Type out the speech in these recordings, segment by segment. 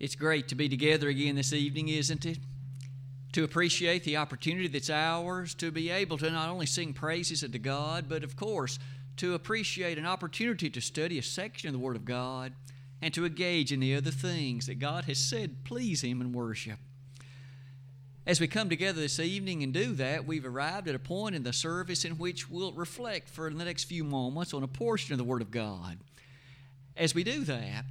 It's great to be together again this evening, isn't it? To appreciate the opportunity that's ours, to be able to not only sing praises unto God, but of course, to appreciate an opportunity to study a section of the Word of God and to engage in the other things that God has said please Him in worship. As we come together this evening and do that, we've arrived at a point in the service in which we'll reflect for the next few moments on a portion of the Word of God. As we do that,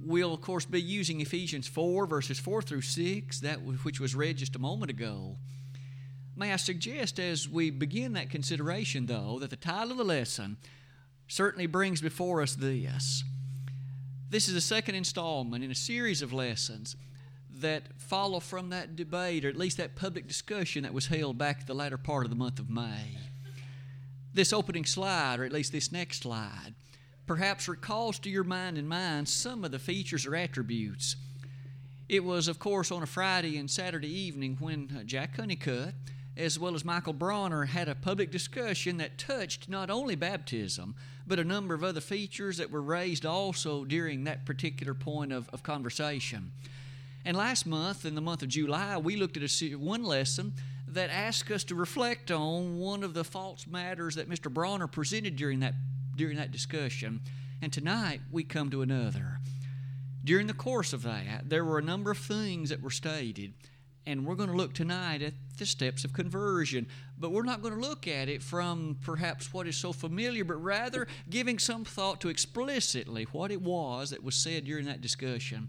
we'll, of course, be using Ephesians 4, verses 4 through 6, that which was read just a moment ago. May I suggest, as we begin that consideration, though, that the title of the lesson certainly brings before us this. This is the second installment in a series of lessons that follow from that debate, or at least that public discussion that was held back the latter part of the month of May. This opening slide, or at least this next slide, perhaps recalls to your mind and mind some of the features or attributes. It was, of course, on a Friday and Saturday evening when uh, Jack Honeycutt, as well as Michael Bronner, had a public discussion that touched not only baptism, but a number of other features that were raised also during that particular point of, of conversation. And last month, in the month of July, we looked at a, one lesson that asked us to reflect on one of the false matters that Mr. Bronner presented during that during that discussion. And tonight we come to another. During the course of that, there were a number of things that were stated. And we're going to look tonight at the steps of conversion. But we're not going to look at it from perhaps what is so familiar, but rather giving some thought to explicitly what it was that was said during that discussion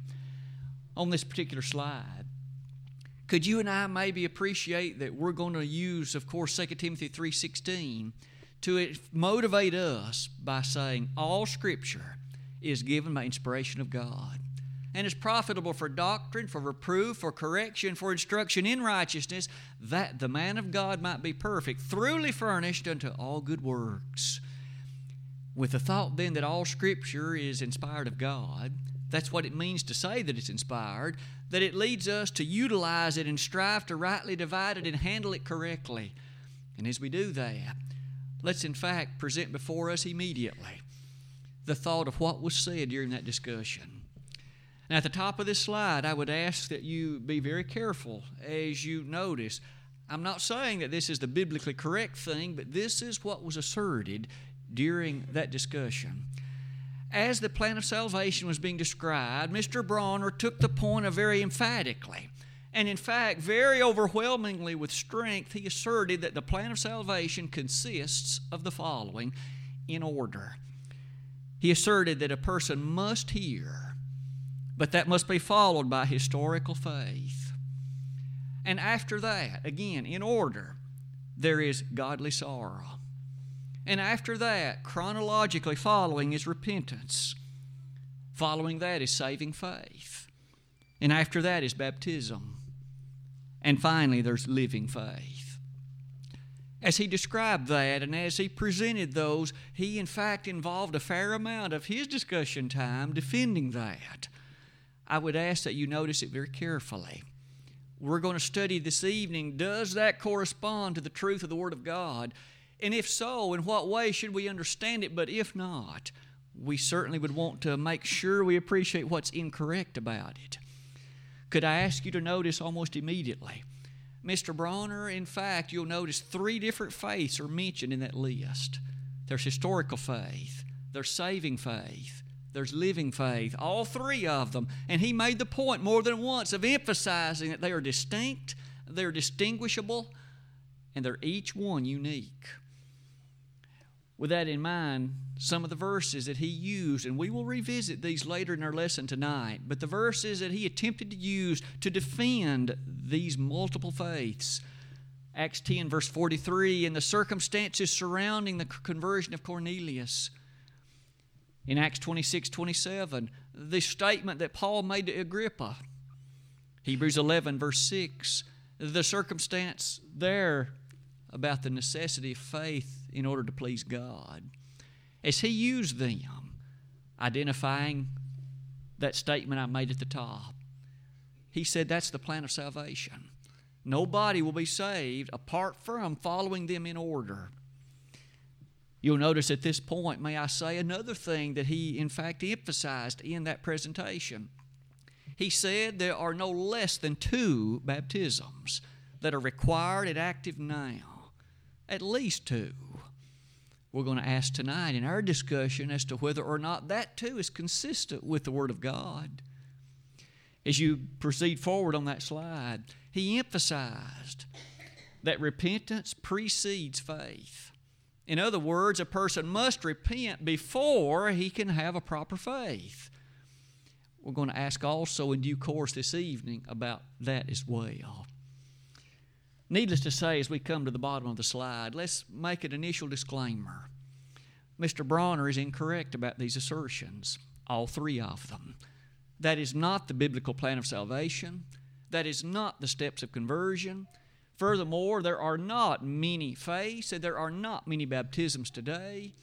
on this particular slide. Could you and I maybe appreciate that we're going to use, of course, 2 Timothy 3.16 to motivate us by saying all Scripture is given by inspiration of God and is profitable for doctrine, for reproof, for correction, for instruction in righteousness, that the man of God might be perfect, thoroughly furnished unto all good works. With the thought then that all Scripture is inspired of God, that's what it means to say that it's inspired, that it leads us to utilize it and strive to rightly divide it and handle it correctly. And as we do that, Let's, in fact, present before us immediately the thought of what was said during that discussion. Now, at the top of this slide, I would ask that you be very careful as you notice. I'm not saying that this is the biblically correct thing, but this is what was asserted during that discussion. As the plan of salvation was being described, Mr. Bronner took the point of very emphatically and in fact, very overwhelmingly with strength, he asserted that the plan of salvation consists of the following in order. He asserted that a person must hear, but that must be followed by historical faith. And after that, again, in order, there is godly sorrow. And after that, chronologically following is repentance. Following that is saving faith. And after that is baptism. And finally, there's living faith. As he described that and as he presented those, he in fact involved a fair amount of his discussion time defending that. I would ask that you notice it very carefully. We're going to study this evening does that correspond to the truth of the Word of God? And if so, in what way should we understand it? But if not, we certainly would want to make sure we appreciate what's incorrect about it. Could I ask you to notice almost immediately? Mr. Bronner, in fact, you'll notice three different faiths are mentioned in that list. There's historical faith, there's saving faith, there's living faith, all three of them. And he made the point more than once of emphasizing that they are distinct, they're distinguishable, and they're each one unique. With that in mind, some of the verses that he used, and we will revisit these later in our lesson tonight, but the verses that he attempted to use to defend these multiple faiths. Acts 10, verse 43, and the circumstances surrounding the conversion of Cornelius. In Acts 26, 27, the statement that Paul made to Agrippa. Hebrews 11, verse 6, the circumstance there about the necessity of faith in order to please God. As he used them, identifying that statement I made at the top, he said that's the plan of salvation. Nobody will be saved apart from following them in order. You'll notice at this point, may I say, another thing that he in fact emphasized in that presentation. he said there are no less than two baptisms that are required and active now. At least two. We're going to ask tonight in our discussion as to whether or not that too is consistent with the Word of God. As you proceed forward on that slide, he emphasized that repentance precedes faith. In other words, a person must repent before he can have a proper faith. We're going to ask also in due course this evening about that as well. Needless to say, as we come to the bottom of the slide, let's make an initial disclaimer. Mr. Bronner is incorrect about these assertions, all three of them. That is not the biblical plan of salvation. That is not the steps of conversion. Furthermore, there are not many faiths and there are not many baptisms today.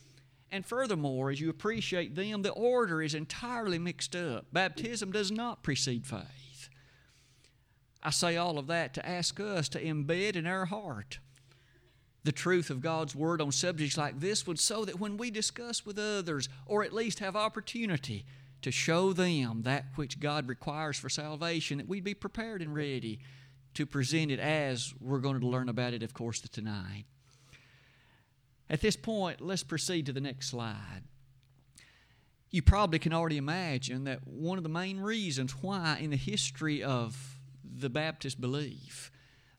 And furthermore, as you appreciate them, the order is entirely mixed up. Baptism does not precede faith. I say all of that to ask us to embed in our heart the truth of God's Word on subjects like this would so that when we discuss with others, or at least have opportunity to show them that which God requires for salvation, that we'd be prepared and ready to present it as we're going to learn about it, of course, tonight. At this point, let's proceed to the next slide. You probably can already imagine that one of the main reasons why, in the history of the Baptist belief,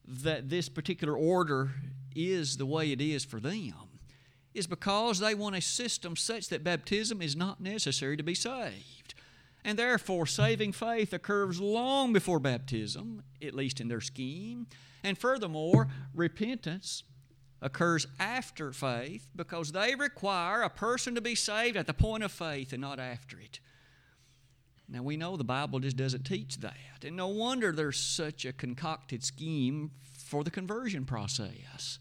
that this particular order is the way it is for them is because they want a system such that baptism is not necessary to be saved. And therefore, saving faith occurs long before baptism, at least in their scheme. And furthermore, repentance occurs after faith because they require a person to be saved at the point of faith and not after it. Now, we know the Bible just doesn't teach that. And no wonder there's such a concocted scheme for the conversion process.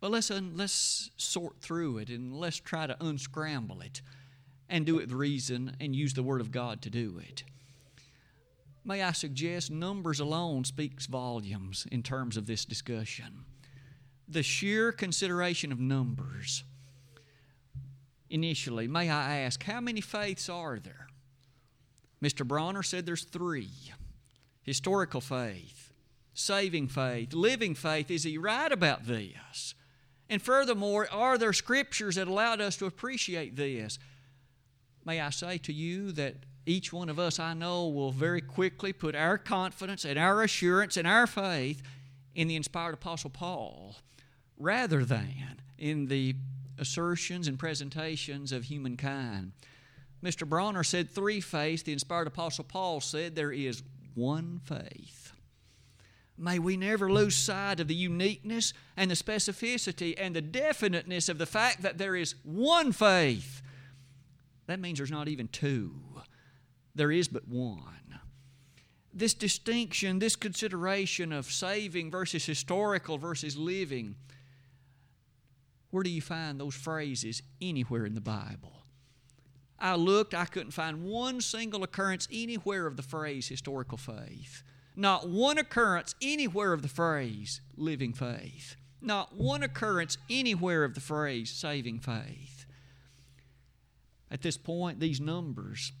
But let's, un- let's sort through it and let's try to unscramble it and do it with reason and use the Word of God to do it. May I suggest numbers alone speaks volumes in terms of this discussion. The sheer consideration of numbers. Initially, may I ask, how many faiths are there? Mr. Bronner said there's three historical faith, saving faith, living faith. Is he right about this? And furthermore, are there scriptures that allowed us to appreciate this? May I say to you that each one of us I know will very quickly put our confidence and our assurance and our faith in the inspired Apostle Paul rather than in the assertions and presentations of humankind. Mr. Bronner said three faiths. The inspired Apostle Paul said there is one faith. May we never lose sight of the uniqueness and the specificity and the definiteness of the fact that there is one faith that means there's not even two, there is but one. This distinction, this consideration of saving versus historical versus living, where do you find those phrases anywhere in the Bible? I looked, I couldn't find one single occurrence anywhere of the phrase historical faith. Not one occurrence anywhere of the phrase living faith. Not one occurrence anywhere of the phrase saving faith. At this point, these numbers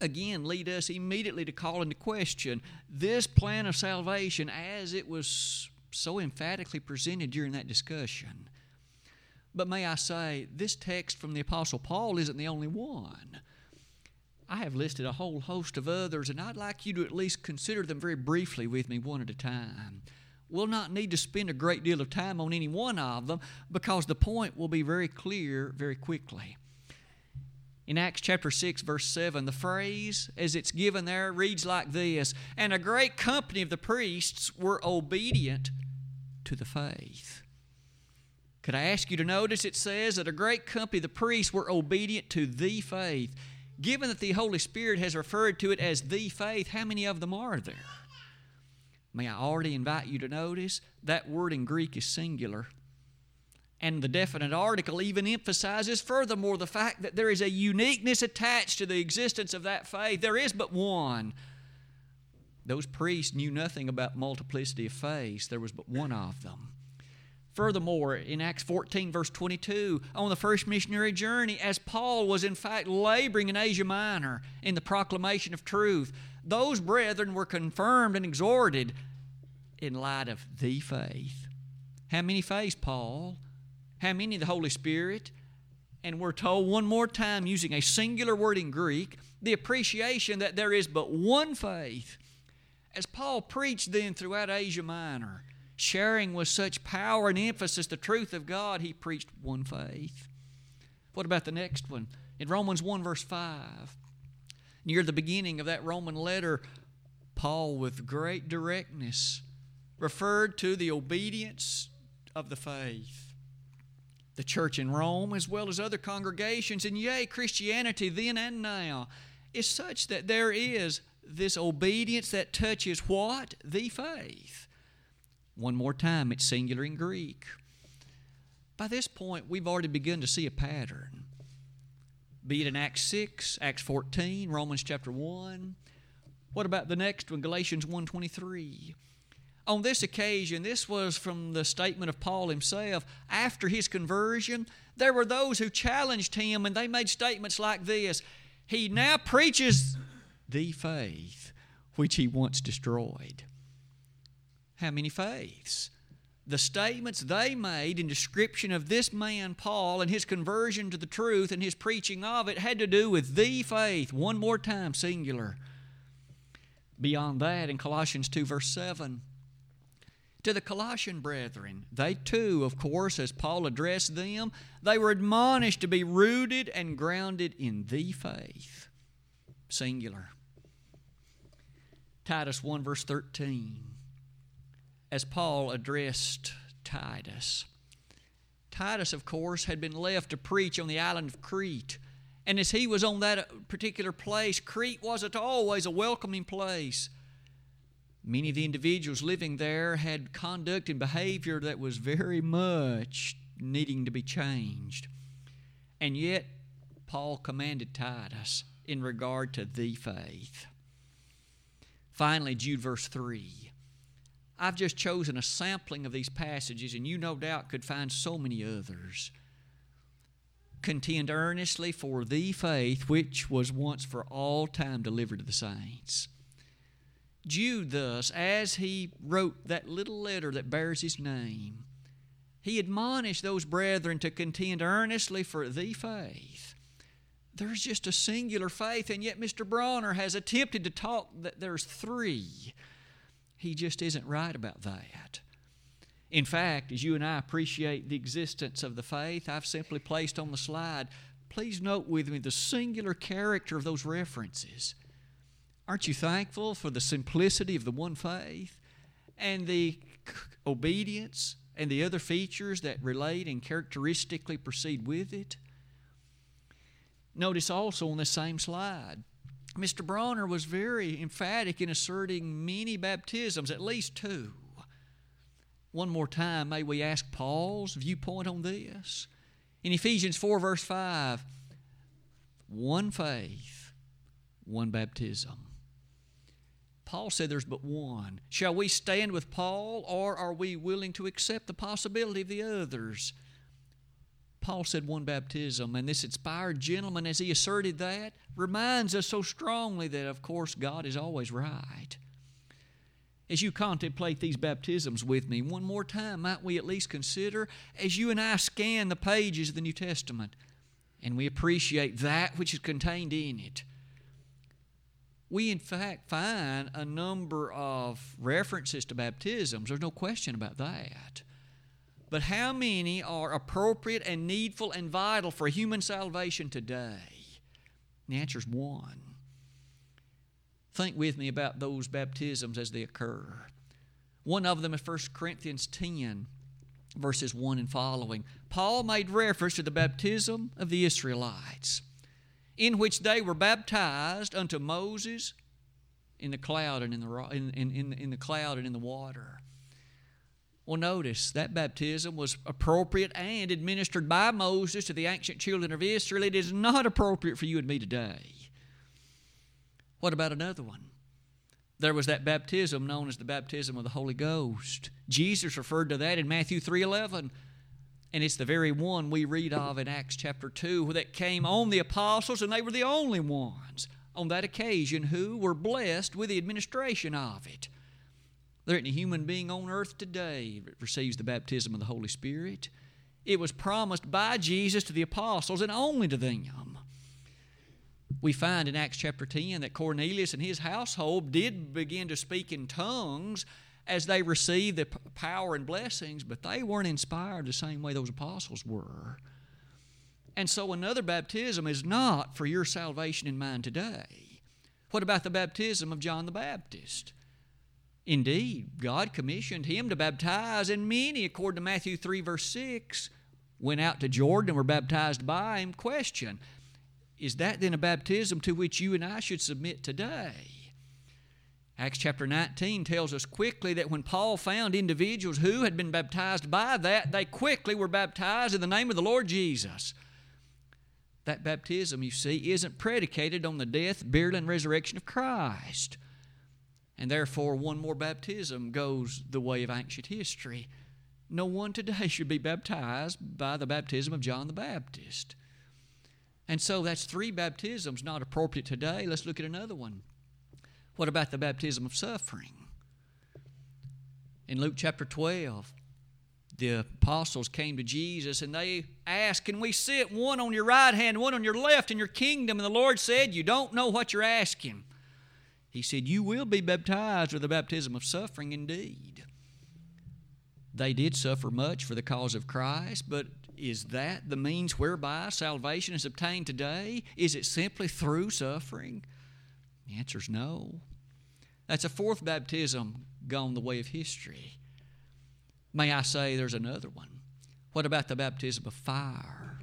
again lead us immediately to call into question this plan of salvation as it was so emphatically presented during that discussion. But may I say, this text from the Apostle Paul isn't the only one. I have listed a whole host of others, and I'd like you to at least consider them very briefly with me, one at a time. We'll not need to spend a great deal of time on any one of them because the point will be very clear very quickly. In Acts chapter 6, verse 7, the phrase, as it's given there, reads like this And a great company of the priests were obedient to the faith. Could I ask you to notice it says that a great company of the priests were obedient to the faith? Given that the Holy Spirit has referred to it as the faith, how many of them are there? May I already invite you to notice that word in Greek is singular. And the definite article even emphasizes furthermore the fact that there is a uniqueness attached to the existence of that faith. There is but one. Those priests knew nothing about multiplicity of faiths, there was but one of them. Furthermore, in Acts 14, verse 22, on the first missionary journey, as Paul was in fact laboring in Asia Minor in the proclamation of truth, Those brethren were confirmed and exhorted in light of the faith. How many faiths, Paul? How many the Holy Spirit? And we're told one more time, using a singular word in Greek, the appreciation that there is but one faith. As Paul preached then throughout Asia Minor, sharing with such power and emphasis the truth of God, he preached one faith. What about the next one? In Romans 1, verse 5, near the beginning of that Roman letter, Paul, with great directness, referred to the obedience of the faith. The church in Rome, as well as other congregations, and yea, Christianity then and now, is such that there is this obedience that touches what? The faith. One more time, it's singular in Greek. By this point, we've already begun to see a pattern. Be it in Acts 6, Acts 14, Romans chapter 1. What about the next one, Galatians 1.23? On this occasion, this was from the statement of Paul himself. After his conversion, there were those who challenged him, and they made statements like this He now preaches the faith which he once destroyed. How many faiths? The statements they made in description of this man, Paul, and his conversion to the truth and his preaching of it had to do with the faith. One more time, singular. Beyond that, in Colossians 2, verse 7, to the Colossian brethren. They too, of course, as Paul addressed them, they were admonished to be rooted and grounded in the faith. Singular. Titus 1, verse 13. As Paul addressed Titus, Titus, of course, had been left to preach on the island of Crete. And as he was on that particular place, Crete wasn't always a welcoming place. Many of the individuals living there had conduct and behavior that was very much needing to be changed. And yet, Paul commanded Titus in regard to the faith. Finally, Jude verse 3. I've just chosen a sampling of these passages, and you no doubt could find so many others. Contend earnestly for the faith which was once for all time delivered to the saints. Jude, thus, as he wrote that little letter that bears his name, he admonished those brethren to contend earnestly for the faith. There's just a singular faith, and yet Mr. Bronner has attempted to talk that there's three. He just isn't right about that. In fact, as you and I appreciate the existence of the faith, I've simply placed on the slide, please note with me the singular character of those references. Aren't you thankful for the simplicity of the one faith and the obedience and the other features that relate and characteristically proceed with it? Notice also on the same slide, Mr. Bronner was very emphatic in asserting many baptisms, at least two. One more time, may we ask Paul's viewpoint on this? In Ephesians 4, verse 5, one faith, one baptism. Paul said there's but one. Shall we stand with Paul, or are we willing to accept the possibility of the others? Paul said one baptism, and this inspired gentleman, as he asserted that, reminds us so strongly that, of course, God is always right. As you contemplate these baptisms with me, one more time, might we at least consider, as you and I scan the pages of the New Testament, and we appreciate that which is contained in it, we in fact find a number of references to baptisms. There's no question about that. But how many are appropriate and needful and vital for human salvation today? The answer is one. Think with me about those baptisms as they occur. One of them is 1 Corinthians 10, verses 1 and following. Paul made reference to the baptism of the Israelites in which they were baptized unto Moses in the cloud and in the, in, in, in the cloud and in the water. Well, notice that baptism was appropriate and administered by Moses to the ancient children of Israel. It is not appropriate for you and me today. What about another one? There was that baptism known as the baptism of the Holy Ghost. Jesus referred to that in Matthew 3:11 and it's the very one we read of in Acts chapter 2 that came on the apostles, and they were the only ones. on that occasion who were blessed with the administration of it. There isn't a human being on earth today that receives the baptism of the Holy Spirit. It was promised by Jesus to the apostles and only to them. We find in Acts chapter 10 that Cornelius and his household did begin to speak in tongues as they received the power and blessings, but they weren't inspired the same way those apostles were. And so another baptism is not for your salvation in mind today. What about the baptism of John the Baptist? Indeed, God commissioned him to baptize, and many, according to Matthew 3, verse 6, went out to Jordan and were baptized by him. Question Is that then a baptism to which you and I should submit today? Acts chapter 19 tells us quickly that when Paul found individuals who had been baptized by that, they quickly were baptized in the name of the Lord Jesus. That baptism, you see, isn't predicated on the death, burial, and resurrection of Christ. And therefore, one more baptism goes the way of ancient history. No one today should be baptized by the baptism of John the Baptist. And so that's three baptisms not appropriate today. Let's look at another one. What about the baptism of suffering? In Luke chapter 12, the apostles came to Jesus and they asked, Can we sit one on your right hand, one on your left in your kingdom? And the Lord said, You don't know what you're asking. He said, You will be baptized with the baptism of suffering indeed. They did suffer much for the cause of Christ, but is that the means whereby salvation is obtained today? Is it simply through suffering? The answer is no. That's a fourth baptism gone the way of history. May I say there's another one? What about the baptism of fire?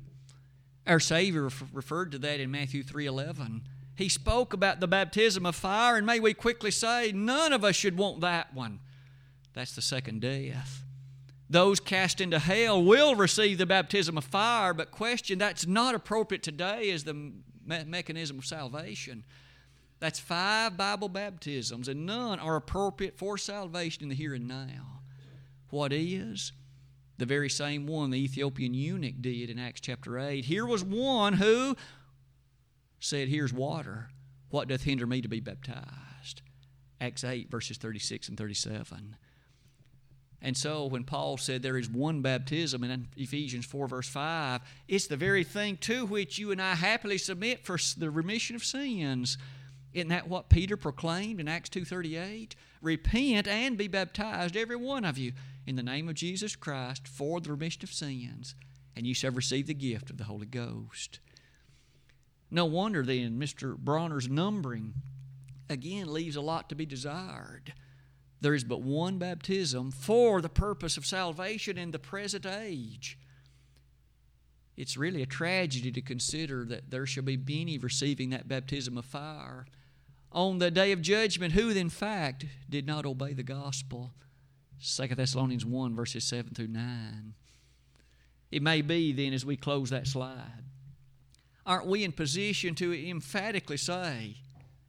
Our Savior referred to that in Matthew 3:11. He spoke about the baptism of fire, and may we quickly say, none of us should want that one. That's the second death. Those cast into hell will receive the baptism of fire, but question that's not appropriate today as the me- mechanism of salvation. That's five Bible baptisms, and none are appropriate for salvation in the here and now. What is? The very same one the Ethiopian eunuch did in Acts chapter 8. Here was one who said, Here's water. What doth hinder me to be baptized? Acts 8, verses 36 and 37. And so when Paul said there is one baptism in Ephesians 4, verse 5, it's the very thing to which you and I happily submit for the remission of sins. Isn't that what Peter proclaimed in Acts 2.38? Repent and be baptized, every one of you, in the name of Jesus Christ for the remission of sins, and you shall receive the gift of the Holy Ghost. No wonder then Mr. Bronner's numbering again leaves a lot to be desired. There is but one baptism for the purpose of salvation in the present age. It's really a tragedy to consider that there shall be many receiving that baptism of fire on the day of judgment who, in fact, did not obey the gospel. 2 Thessalonians 1, verses 7 through 9. It may be then, as we close that slide, aren't we in position to emphatically say,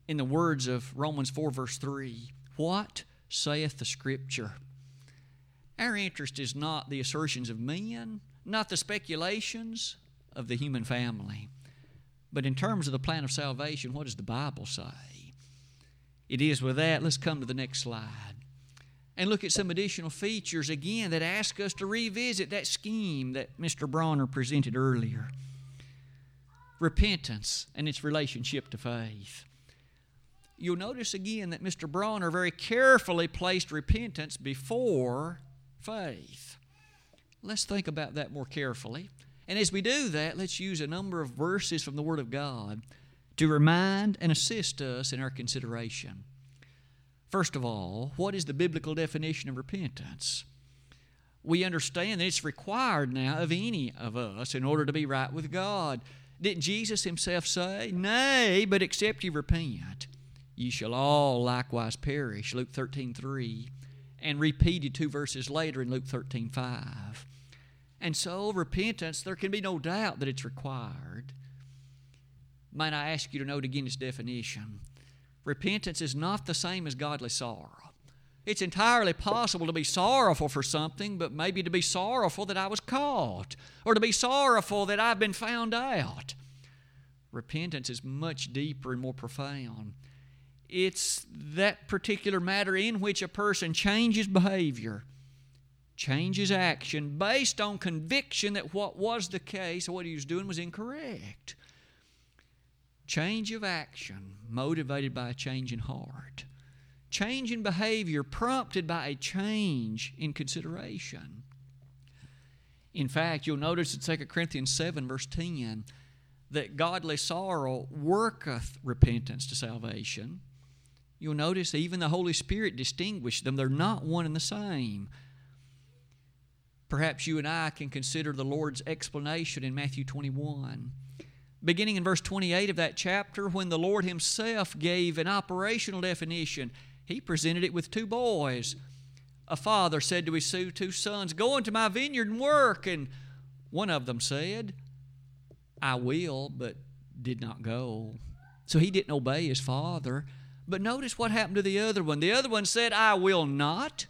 in the words of Romans 4, verse 3, What saith the Scripture? Our interest is not the assertions of men, not the speculations of the human family, but in terms of the plan of salvation, what does the Bible say? It is with that. Let's come to the next slide and look at some additional features again that ask us to revisit that scheme that Mr. Bronner presented earlier repentance and its relationship to faith. You'll notice again that Mr. Bronner very carefully placed repentance before faith. Let's think about that more carefully. And as we do that, let's use a number of verses from the Word of God to remind and assist us in our consideration. First of all, what is the biblical definition of repentance? We understand that it's required now of any of us in order to be right with God. Didn't Jesus himself say, Nay, but except ye repent, ye shall all likewise perish? Luke 13 3. And repeated two verses later in Luke 13 5. And so, repentance, there can be no doubt that it's required. Might I ask you to note again its definition? Repentance is not the same as godly sorrow. It's entirely possible to be sorrowful for something, but maybe to be sorrowful that I was caught, or to be sorrowful that I've been found out. Repentance is much deeper and more profound. It's that particular matter in which a person changes behavior, changes action based on conviction that what was the case, or what he was doing was incorrect. Change of action motivated by a change in heart. Change in behavior prompted by a change in consideration. In fact, you'll notice in 2 Corinthians 7, verse 10, that godly sorrow worketh repentance to salvation. You'll notice even the Holy Spirit distinguished them. They're not one and the same. Perhaps you and I can consider the Lord's explanation in Matthew 21. Beginning in verse 28 of that chapter, when the Lord Himself gave an operational definition, He presented it with two boys. A father said to his two sons, Go into my vineyard and work. And one of them said, I will, but did not go. So he didn't obey his father. But notice what happened to the other one. The other one said, I will not.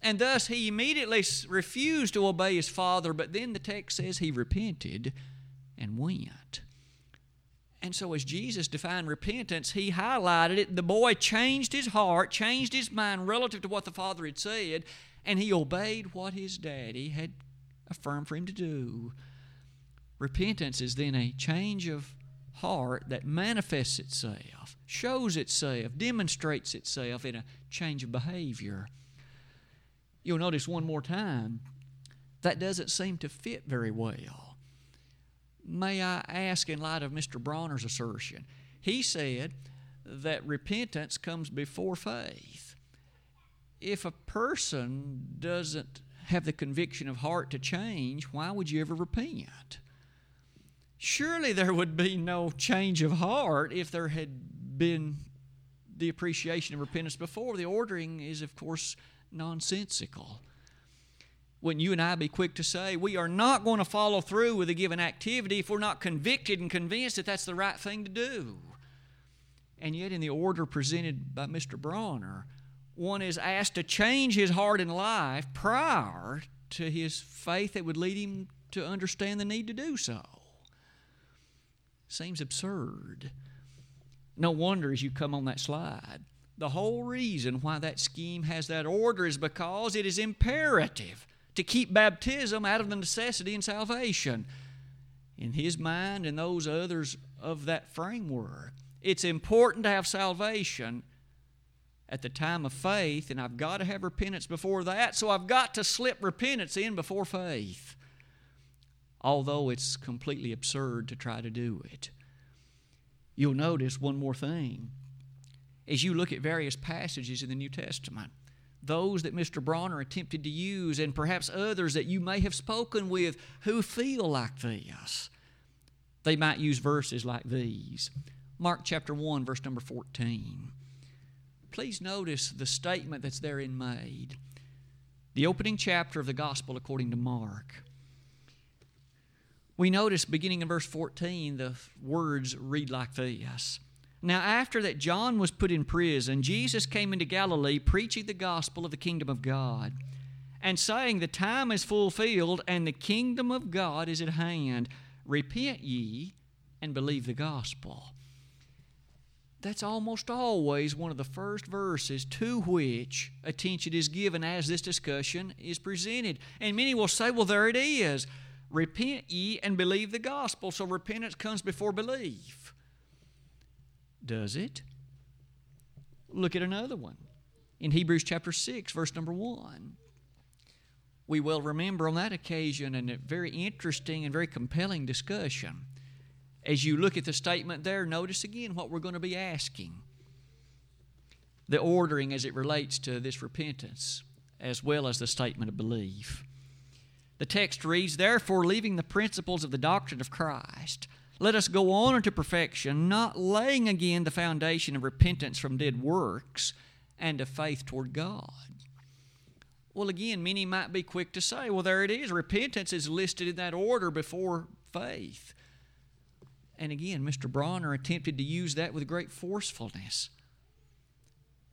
And thus he immediately refused to obey his father, but then the text says he repented and went. And so, as Jesus defined repentance, he highlighted it. The boy changed his heart, changed his mind relative to what the father had said, and he obeyed what his daddy had affirmed for him to do. Repentance is then a change of heart that manifests itself, shows itself, demonstrates itself in a change of behavior. You'll notice one more time that doesn't seem to fit very well. May I ask, in light of Mr. Bronner's assertion, he said that repentance comes before faith. If a person doesn't have the conviction of heart to change, why would you ever repent? Surely there would be no change of heart if there had been the appreciation of repentance before. The ordering is, of course, nonsensical. Wouldn't you and I be quick to say, we are not going to follow through with a given activity if we're not convicted and convinced that that's the right thing to do? And yet, in the order presented by Mr. Bronner, one is asked to change his heart and life prior to his faith that would lead him to understand the need to do so. Seems absurd. No wonder as you come on that slide. The whole reason why that scheme has that order is because it is imperative to keep baptism out of the necessity in salvation. In his mind and those others of that framework, it's important to have salvation at the time of faith, and I've got to have repentance before that, so I've got to slip repentance in before faith although it's completely absurd to try to do it. You'll notice one more thing. As you look at various passages in the New Testament, those that Mr. Bronner attempted to use, and perhaps others that you may have spoken with who feel like this, they might use verses like these. Mark chapter 1, verse number 14. Please notice the statement that's therein made. The opening chapter of the Gospel according to Mark we notice beginning in verse 14, the words read like this. Now, after that John was put in prison, Jesus came into Galilee preaching the gospel of the kingdom of God and saying, The time is fulfilled and the kingdom of God is at hand. Repent ye and believe the gospel. That's almost always one of the first verses to which attention is given as this discussion is presented. And many will say, Well, there it is. Repent ye and believe the gospel. So repentance comes before belief. Does it? Look at another one. In Hebrews chapter 6, verse number 1. We will remember on that occasion a very interesting and very compelling discussion. As you look at the statement there, notice again what we're going to be asking. The ordering as it relates to this repentance, as well as the statement of belief. The text reads, Therefore, leaving the principles of the doctrine of Christ, let us go on unto perfection, not laying again the foundation of repentance from dead works and of faith toward God. Well, again, many might be quick to say, well, there it is. Repentance is listed in that order before faith. And again, Mr. Bronner attempted to use that with great forcefulness.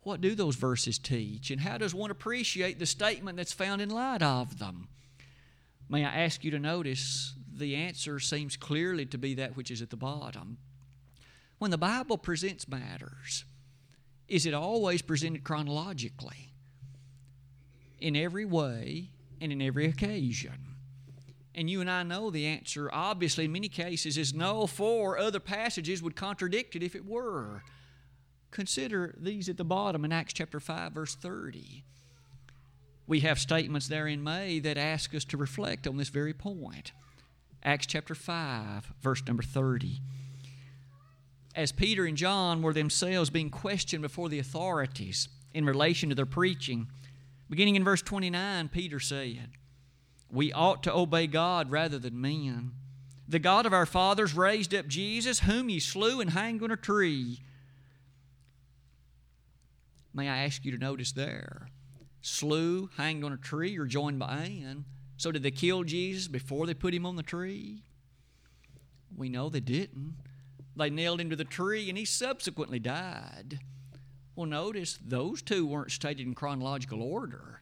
What do those verses teach? And how does one appreciate the statement that's found in light of them? May I ask you to notice the answer seems clearly to be that which is at the bottom. when the Bible presents matters, is it always presented chronologically? In every way and in every occasion. And you and I know the answer, obviously, in many cases, is no, for other passages would contradict it if it were. Consider these at the bottom in Acts chapter 5, verse 30. We have statements there in May that ask us to reflect on this very point. Acts chapter 5, verse number 30 as Peter and John were themselves being questioned before the authorities in relation to their preaching. Beginning in verse 29, Peter said, We ought to obey God rather than men. The God of our fathers raised up Jesus, whom ye slew and hanged on a tree. May I ask you to notice there? Slew, hanged on a tree, or joined by Anne. So did they kill Jesus before they put him on the tree? We know they didn't. They nailed him to the tree and he subsequently died. Well, notice those two weren't stated in chronological order.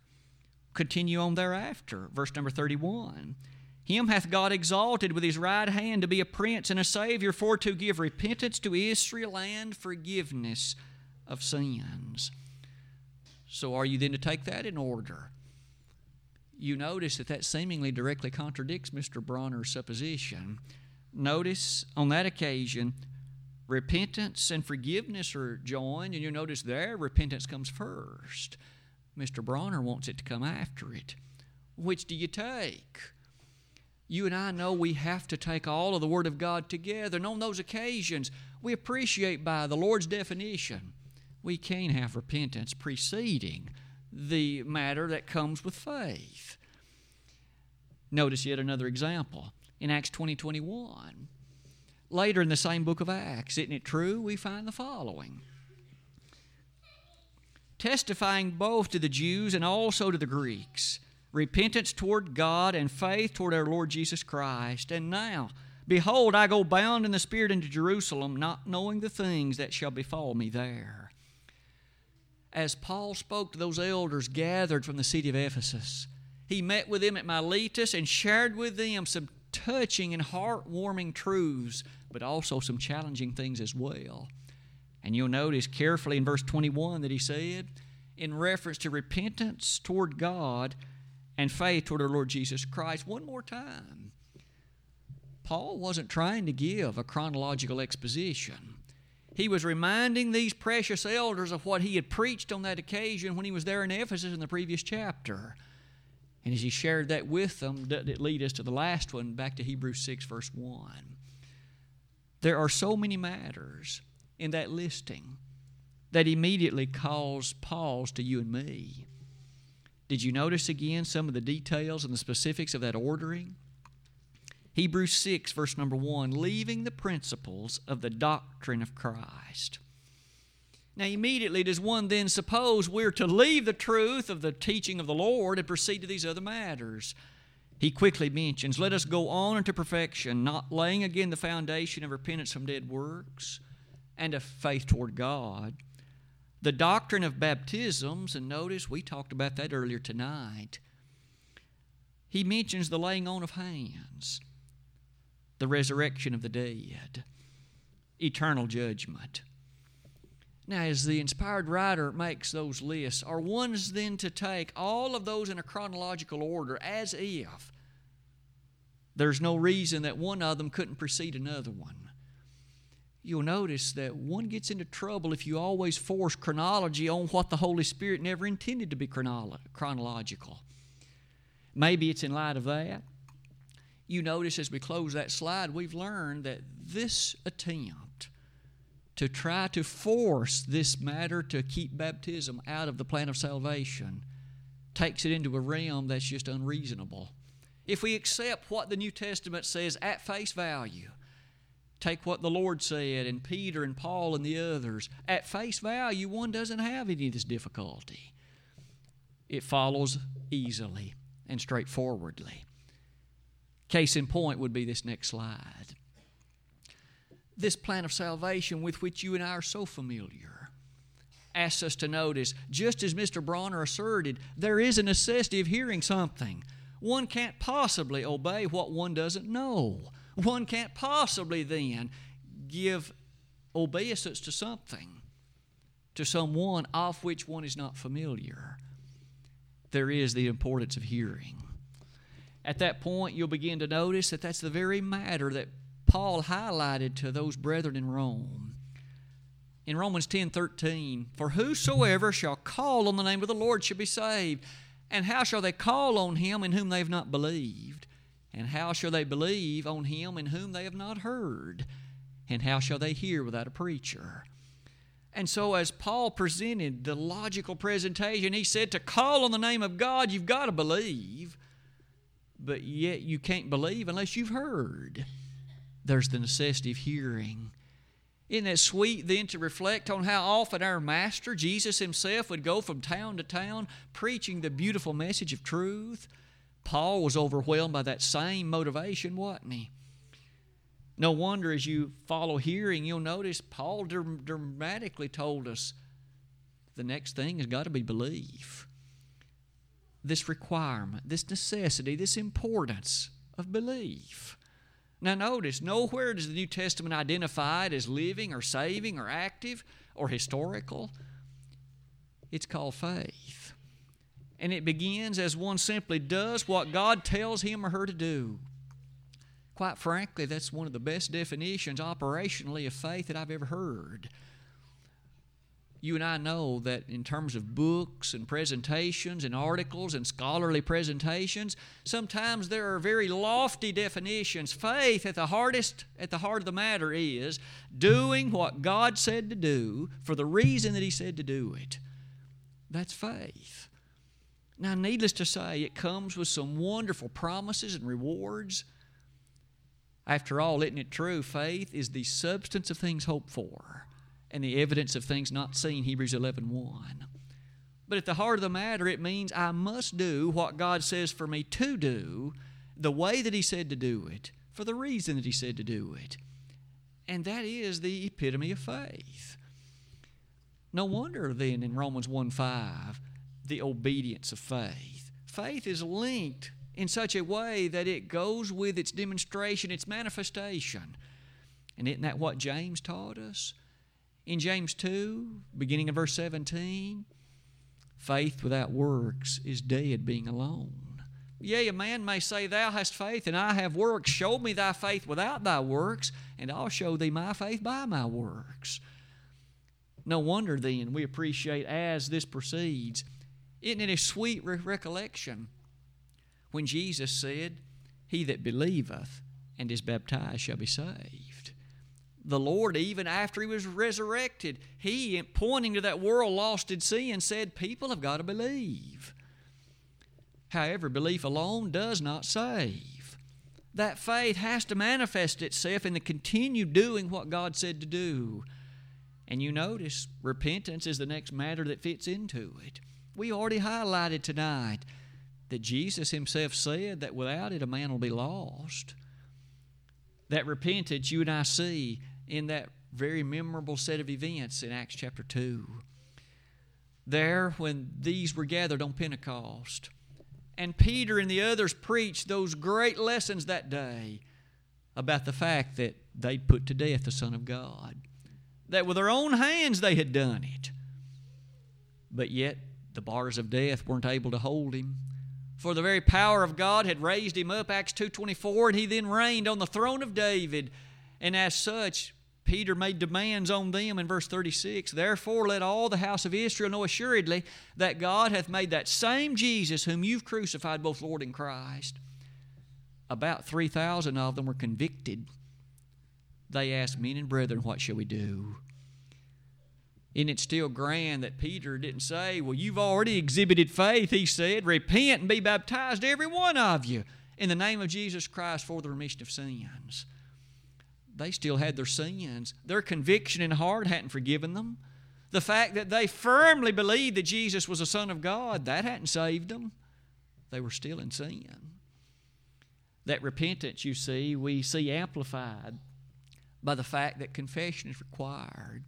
Continue on thereafter. Verse number 31. Him hath God exalted with his right hand to be a prince and a savior for to give repentance to Israel and forgiveness of sins. So, are you then to take that in order? You notice that that seemingly directly contradicts Mr. Bronner's supposition. Notice on that occasion, repentance and forgiveness are joined, and you notice there repentance comes first. Mr. Bronner wants it to come after it. Which do you take? You and I know we have to take all of the Word of God together, and on those occasions, we appreciate by the Lord's definition, we can have repentance preceding the matter that comes with faith. Notice yet another example in Acts 20 21. Later in the same book of Acts, isn't it true? We find the following testifying both to the Jews and also to the Greeks repentance toward God and faith toward our Lord Jesus Christ. And now, behold, I go bound in the Spirit into Jerusalem, not knowing the things that shall befall me there. As Paul spoke to those elders gathered from the city of Ephesus, he met with them at Miletus and shared with them some touching and heartwarming truths, but also some challenging things as well. And you'll notice carefully in verse 21 that he said, in reference to repentance toward God and faith toward our Lord Jesus Christ, one more time. Paul wasn't trying to give a chronological exposition. He was reminding these precious elders of what he had preached on that occasion when he was there in Ephesus in the previous chapter. And as he shared that with them, doesn't it lead us to the last one, back to Hebrews 6, verse 1. There are so many matters in that listing that immediately cause pause to you and me. Did you notice again some of the details and the specifics of that ordering? Hebrews 6, verse number 1 leaving the principles of the doctrine of Christ. Now, immediately does one then suppose we're to leave the truth of the teaching of the Lord and proceed to these other matters? He quickly mentions, Let us go on into perfection, not laying again the foundation of repentance from dead works and of faith toward God. The doctrine of baptisms, and notice we talked about that earlier tonight. He mentions the laying on of hands, the resurrection of the dead, eternal judgment now, as the inspired writer makes those lists, are ones then to take all of those in a chronological order as if there's no reason that one of them couldn't precede another one. You'll notice that one gets into trouble if you always force chronology on what the Holy Spirit never intended to be chronolo- chronological. Maybe it's in light of that. You notice as we close that slide, we've learned that this attempt to try to force this matter to keep baptism out of the plan of salvation takes it into a realm that's just unreasonable. If we accept what the New Testament says at face value, take what the Lord said and Peter and Paul and the others, at face value, one doesn't have any of this difficulty. It follows easily and straightforwardly. Case in point would be this next slide this plan of salvation with which you and I are so familiar asks us to notice, just as Mr. Bronner asserted, there is a necessity of hearing something. One can't possibly obey what one doesn't know. One can't possibly then give obeisance to something, to someone of which one is not familiar. There is the importance of hearing. At that point, you'll begin to notice that that's the very matter that Paul highlighted to those brethren in Rome. In Romans 10 13, for whosoever shall call on the name of the Lord shall be saved. And how shall they call on him in whom they have not believed? And how shall they believe on him in whom they have not heard? And how shall they hear without a preacher? And so, as Paul presented the logical presentation, he said to call on the name of God, you've got to believe, but yet you can't believe unless you've heard. There's the necessity of hearing. Isn't it sweet then to reflect on how often our Master, Jesus Himself, would go from town to town preaching the beautiful message of truth? Paul was overwhelmed by that same motivation, wasn't he? No wonder as you follow hearing, you'll notice Paul dramatically told us the next thing has got to be belief. This requirement, this necessity, this importance of belief. Now, notice, nowhere does the New Testament identify it as living or saving or active or historical. It's called faith. And it begins as one simply does what God tells him or her to do. Quite frankly, that's one of the best definitions operationally of faith that I've ever heard. You and I know that in terms of books and presentations and articles and scholarly presentations, sometimes there are very lofty definitions. Faith at the hardest at the heart of the matter is doing what God said to do for the reason that he said to do it. That's faith. Now, needless to say, it comes with some wonderful promises and rewards. After all, isn't it true? Faith is the substance of things hoped for and the evidence of things not seen, Hebrews 11 1. But at the heart of the matter, it means I must do what God says for me to do, the way that He said to do it, for the reason that He said to do it. And that is the epitome of faith. No wonder then in Romans 1 5, the obedience of faith. Faith is linked in such a way that it goes with its demonstration, its manifestation. And isn't that what James taught us? In James 2, beginning of verse 17, faith without works is dead being alone. Yea, a man may say, Thou hast faith, and I have works. Show me thy faith without thy works, and I'll show thee my faith by my works. No wonder then we appreciate as this proceeds. Isn't it a sweet re- recollection when Jesus said, He that believeth and is baptized shall be saved. The Lord, even after He was resurrected, He, pointing to that world lost in sin, said, People have got to believe. However, belief alone does not save. That faith has to manifest itself in the continued doing what God said to do. And you notice, repentance is the next matter that fits into it. We already highlighted tonight that Jesus himself said that without it a man will be lost. That repentance you and I see in that very memorable set of events in Acts chapter 2. There, when these were gathered on Pentecost, and Peter and the others preached those great lessons that day about the fact that they'd put to death the Son of God, that with their own hands they had done it. But yet, the bars of death weren't able to hold him for the very power of God had raised him up Acts 2:24 and he then reigned on the throne of David and as such Peter made demands on them in verse 36 Therefore let all the house of Israel know assuredly that God hath made that same Jesus whom you've crucified both Lord and Christ about 3,000 of them were convicted they asked men and brethren what shall we do isn't it still grand that Peter didn't say, Well, you've already exhibited faith? He said, Repent and be baptized, every one of you, in the name of Jesus Christ for the remission of sins. They still had their sins. Their conviction in heart hadn't forgiven them. The fact that they firmly believed that Jesus was the Son of God, that hadn't saved them. They were still in sin. That repentance, you see, we see amplified by the fact that confession is required.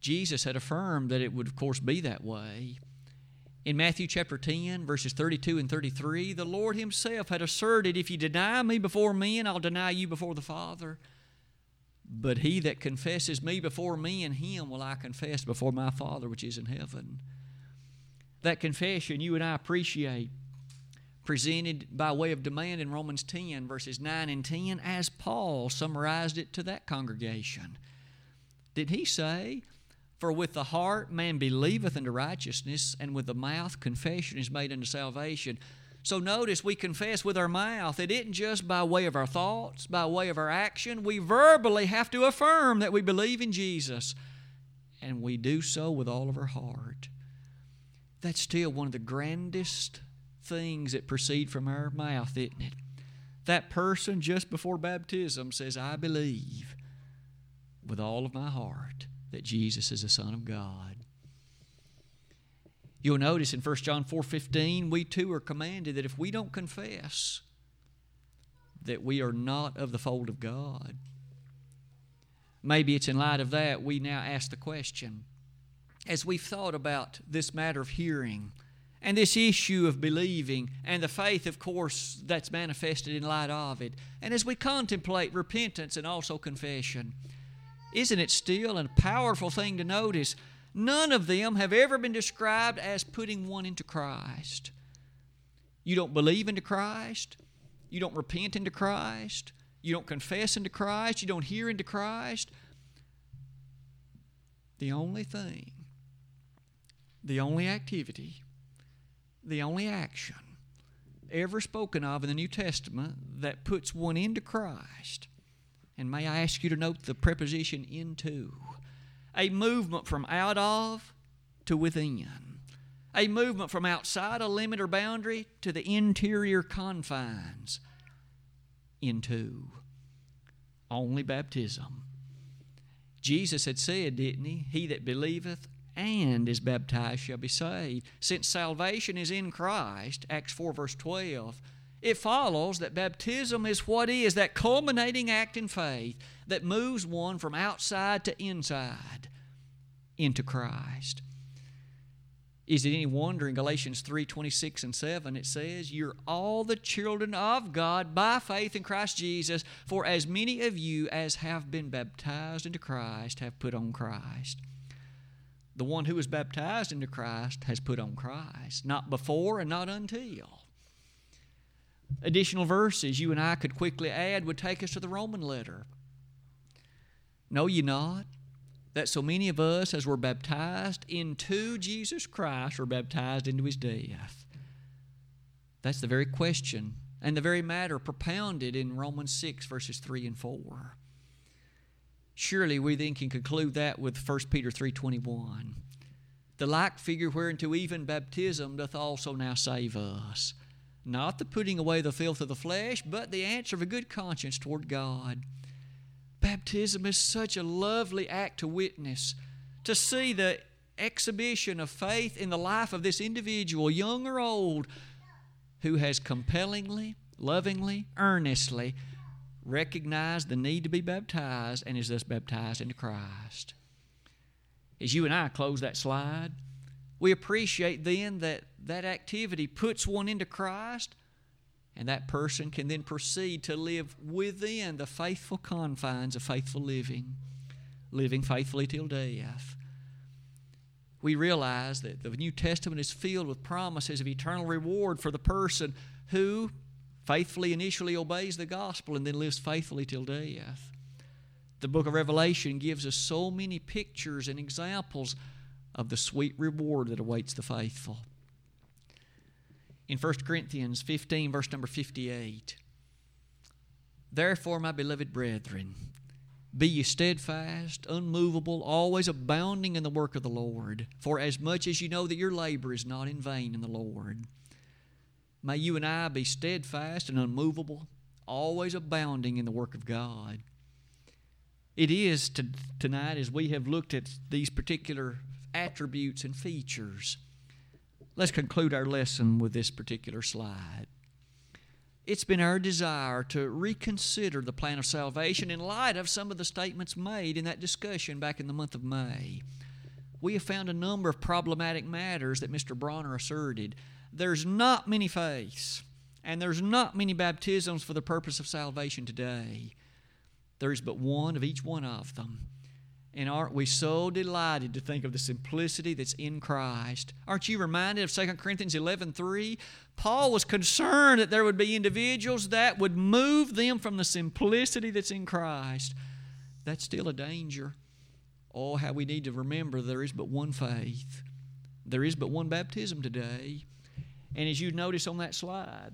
Jesus had affirmed that it would, of course, be that way. In Matthew chapter 10, verses 32 and 33, the Lord Himself had asserted, If you deny me before men, I'll deny you before the Father. But he that confesses me before me and him will I confess before my Father which is in heaven. That confession you and I appreciate presented by way of demand in Romans 10, verses 9 and 10, as Paul summarized it to that congregation. Did he say, For with the heart man believeth unto righteousness, and with the mouth confession is made unto salvation? So notice we confess with our mouth. It isn't just by way of our thoughts, by way of our action. We verbally have to affirm that we believe in Jesus, and we do so with all of our heart. That's still one of the grandest things that proceed from our mouth, isn't it? That person just before baptism says, I believe with all of my heart that Jesus is the Son of God. You'll notice in 1 John 4:15, we too are commanded that if we don't confess that we are not of the fold of God, maybe it's in light of that we now ask the question as we've thought about this matter of hearing and this issue of believing and the faith, of course, that's manifested in light of it. And as we contemplate repentance and also confession, isn't it still a powerful thing to notice? None of them have ever been described as putting one into Christ. You don't believe into Christ. You don't repent into Christ. You don't confess into Christ. You don't hear into Christ. The only thing, the only activity the only action ever spoken of in the New Testament that puts one into Christ. And may I ask you to note the preposition into a movement from out of to within, a movement from outside a limit or boundary to the interior confines into only baptism. Jesus had said, didn't he? He that believeth and is baptized shall be saved. Since salvation is in Christ, Acts 4, verse 12, it follows that baptism is what is that culminating act in faith that moves one from outside to inside into Christ. Is it any wonder in Galatians 3 26 and 7 it says, You're all the children of God by faith in Christ Jesus, for as many of you as have been baptized into Christ have put on Christ the one who was baptized into Christ has put on Christ, not before and not until. Additional verses you and I could quickly add would take us to the Roman letter. Know ye not that so many of us, as were baptized into Jesus Christ, were baptized into his death? That's the very question and the very matter propounded in Romans 6, verses 3 and 4. Surely we then can conclude that with 1 Peter 3.21. The like figure whereunto even baptism doth also now save us. Not the putting away the filth of the flesh, but the answer of a good conscience toward God. Baptism is such a lovely act to witness, to see the exhibition of faith in the life of this individual, young or old, who has compellingly, lovingly, earnestly recognized the need to be baptized and is thus baptized into Christ. As you and I close that slide, we appreciate then that that activity puts one into Christ, and that person can then proceed to live within the faithful confines of faithful living, living faithfully till death. We realize that the New Testament is filled with promises of eternal reward for the person who, faithfully initially obeys the gospel and then lives faithfully till death. The book of Revelation gives us so many pictures and examples of the sweet reward that awaits the faithful. In 1 Corinthians 15, verse number 58, Therefore, my beloved brethren, be ye steadfast, unmovable, always abounding in the work of the Lord, for as much as you know that your labor is not in vain in the Lord. May you and I be steadfast and unmovable, always abounding in the work of God. It is to, tonight as we have looked at these particular attributes and features. Let's conclude our lesson with this particular slide. It's been our desire to reconsider the plan of salvation in light of some of the statements made in that discussion back in the month of May. We have found a number of problematic matters that Mr. Bronner asserted there's not many faiths and there's not many baptisms for the purpose of salvation today. There is but one of each one of them. And aren't we so delighted to think of the simplicity that's in Christ? Aren't you reminded of 2 Corinthians 11:3? Paul was concerned that there would be individuals that would move them from the simplicity that's in Christ. That's still a danger. Oh, how we need to remember there is but one faith. There is but one baptism today. And as you notice on that slide,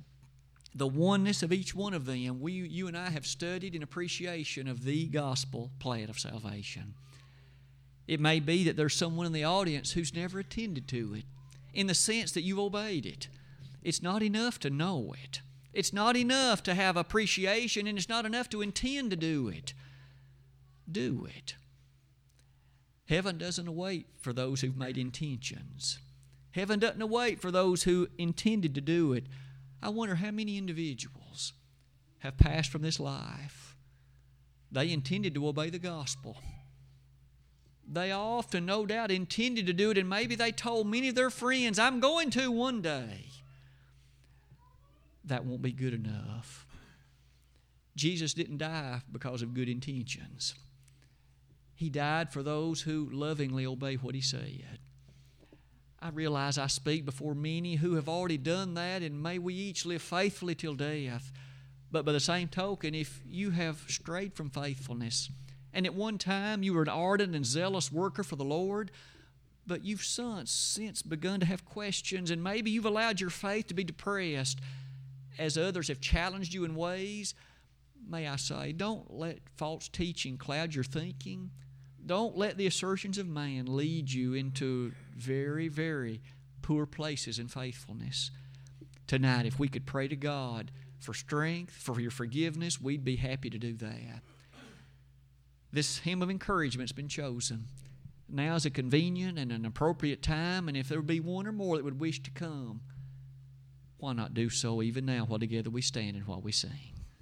the oneness of each one of them, we, you and I have studied in appreciation of the gospel plan of salvation. It may be that there's someone in the audience who's never attended to it in the sense that you've obeyed it. It's not enough to know it. It's not enough to have appreciation, and it's not enough to intend to do it. Do it. Heaven doesn't await for those who've made intentions. Heaven doesn't await for those who intended to do it. I wonder how many individuals have passed from this life. They intended to obey the gospel. They often, no doubt, intended to do it, and maybe they told many of their friends, I'm going to one day. That won't be good enough. Jesus didn't die because of good intentions. He died for those who lovingly obey what He said. I realize I speak before many who have already done that, and may we each live faithfully till death. But by the same token, if you have strayed from faithfulness, and at one time you were an ardent and zealous worker for the Lord, but you've since begun to have questions, and maybe you've allowed your faith to be depressed as others have challenged you in ways, may I say, don't let false teaching cloud your thinking. Don't let the assertions of man lead you into very, very poor places in faithfulness. Tonight, if we could pray to God for strength, for your forgiveness, we'd be happy to do that. This hymn of encouragement has been chosen. Now is a convenient and an appropriate time, and if there be one or more that would wish to come, why not do so even now while together we stand and while we sing?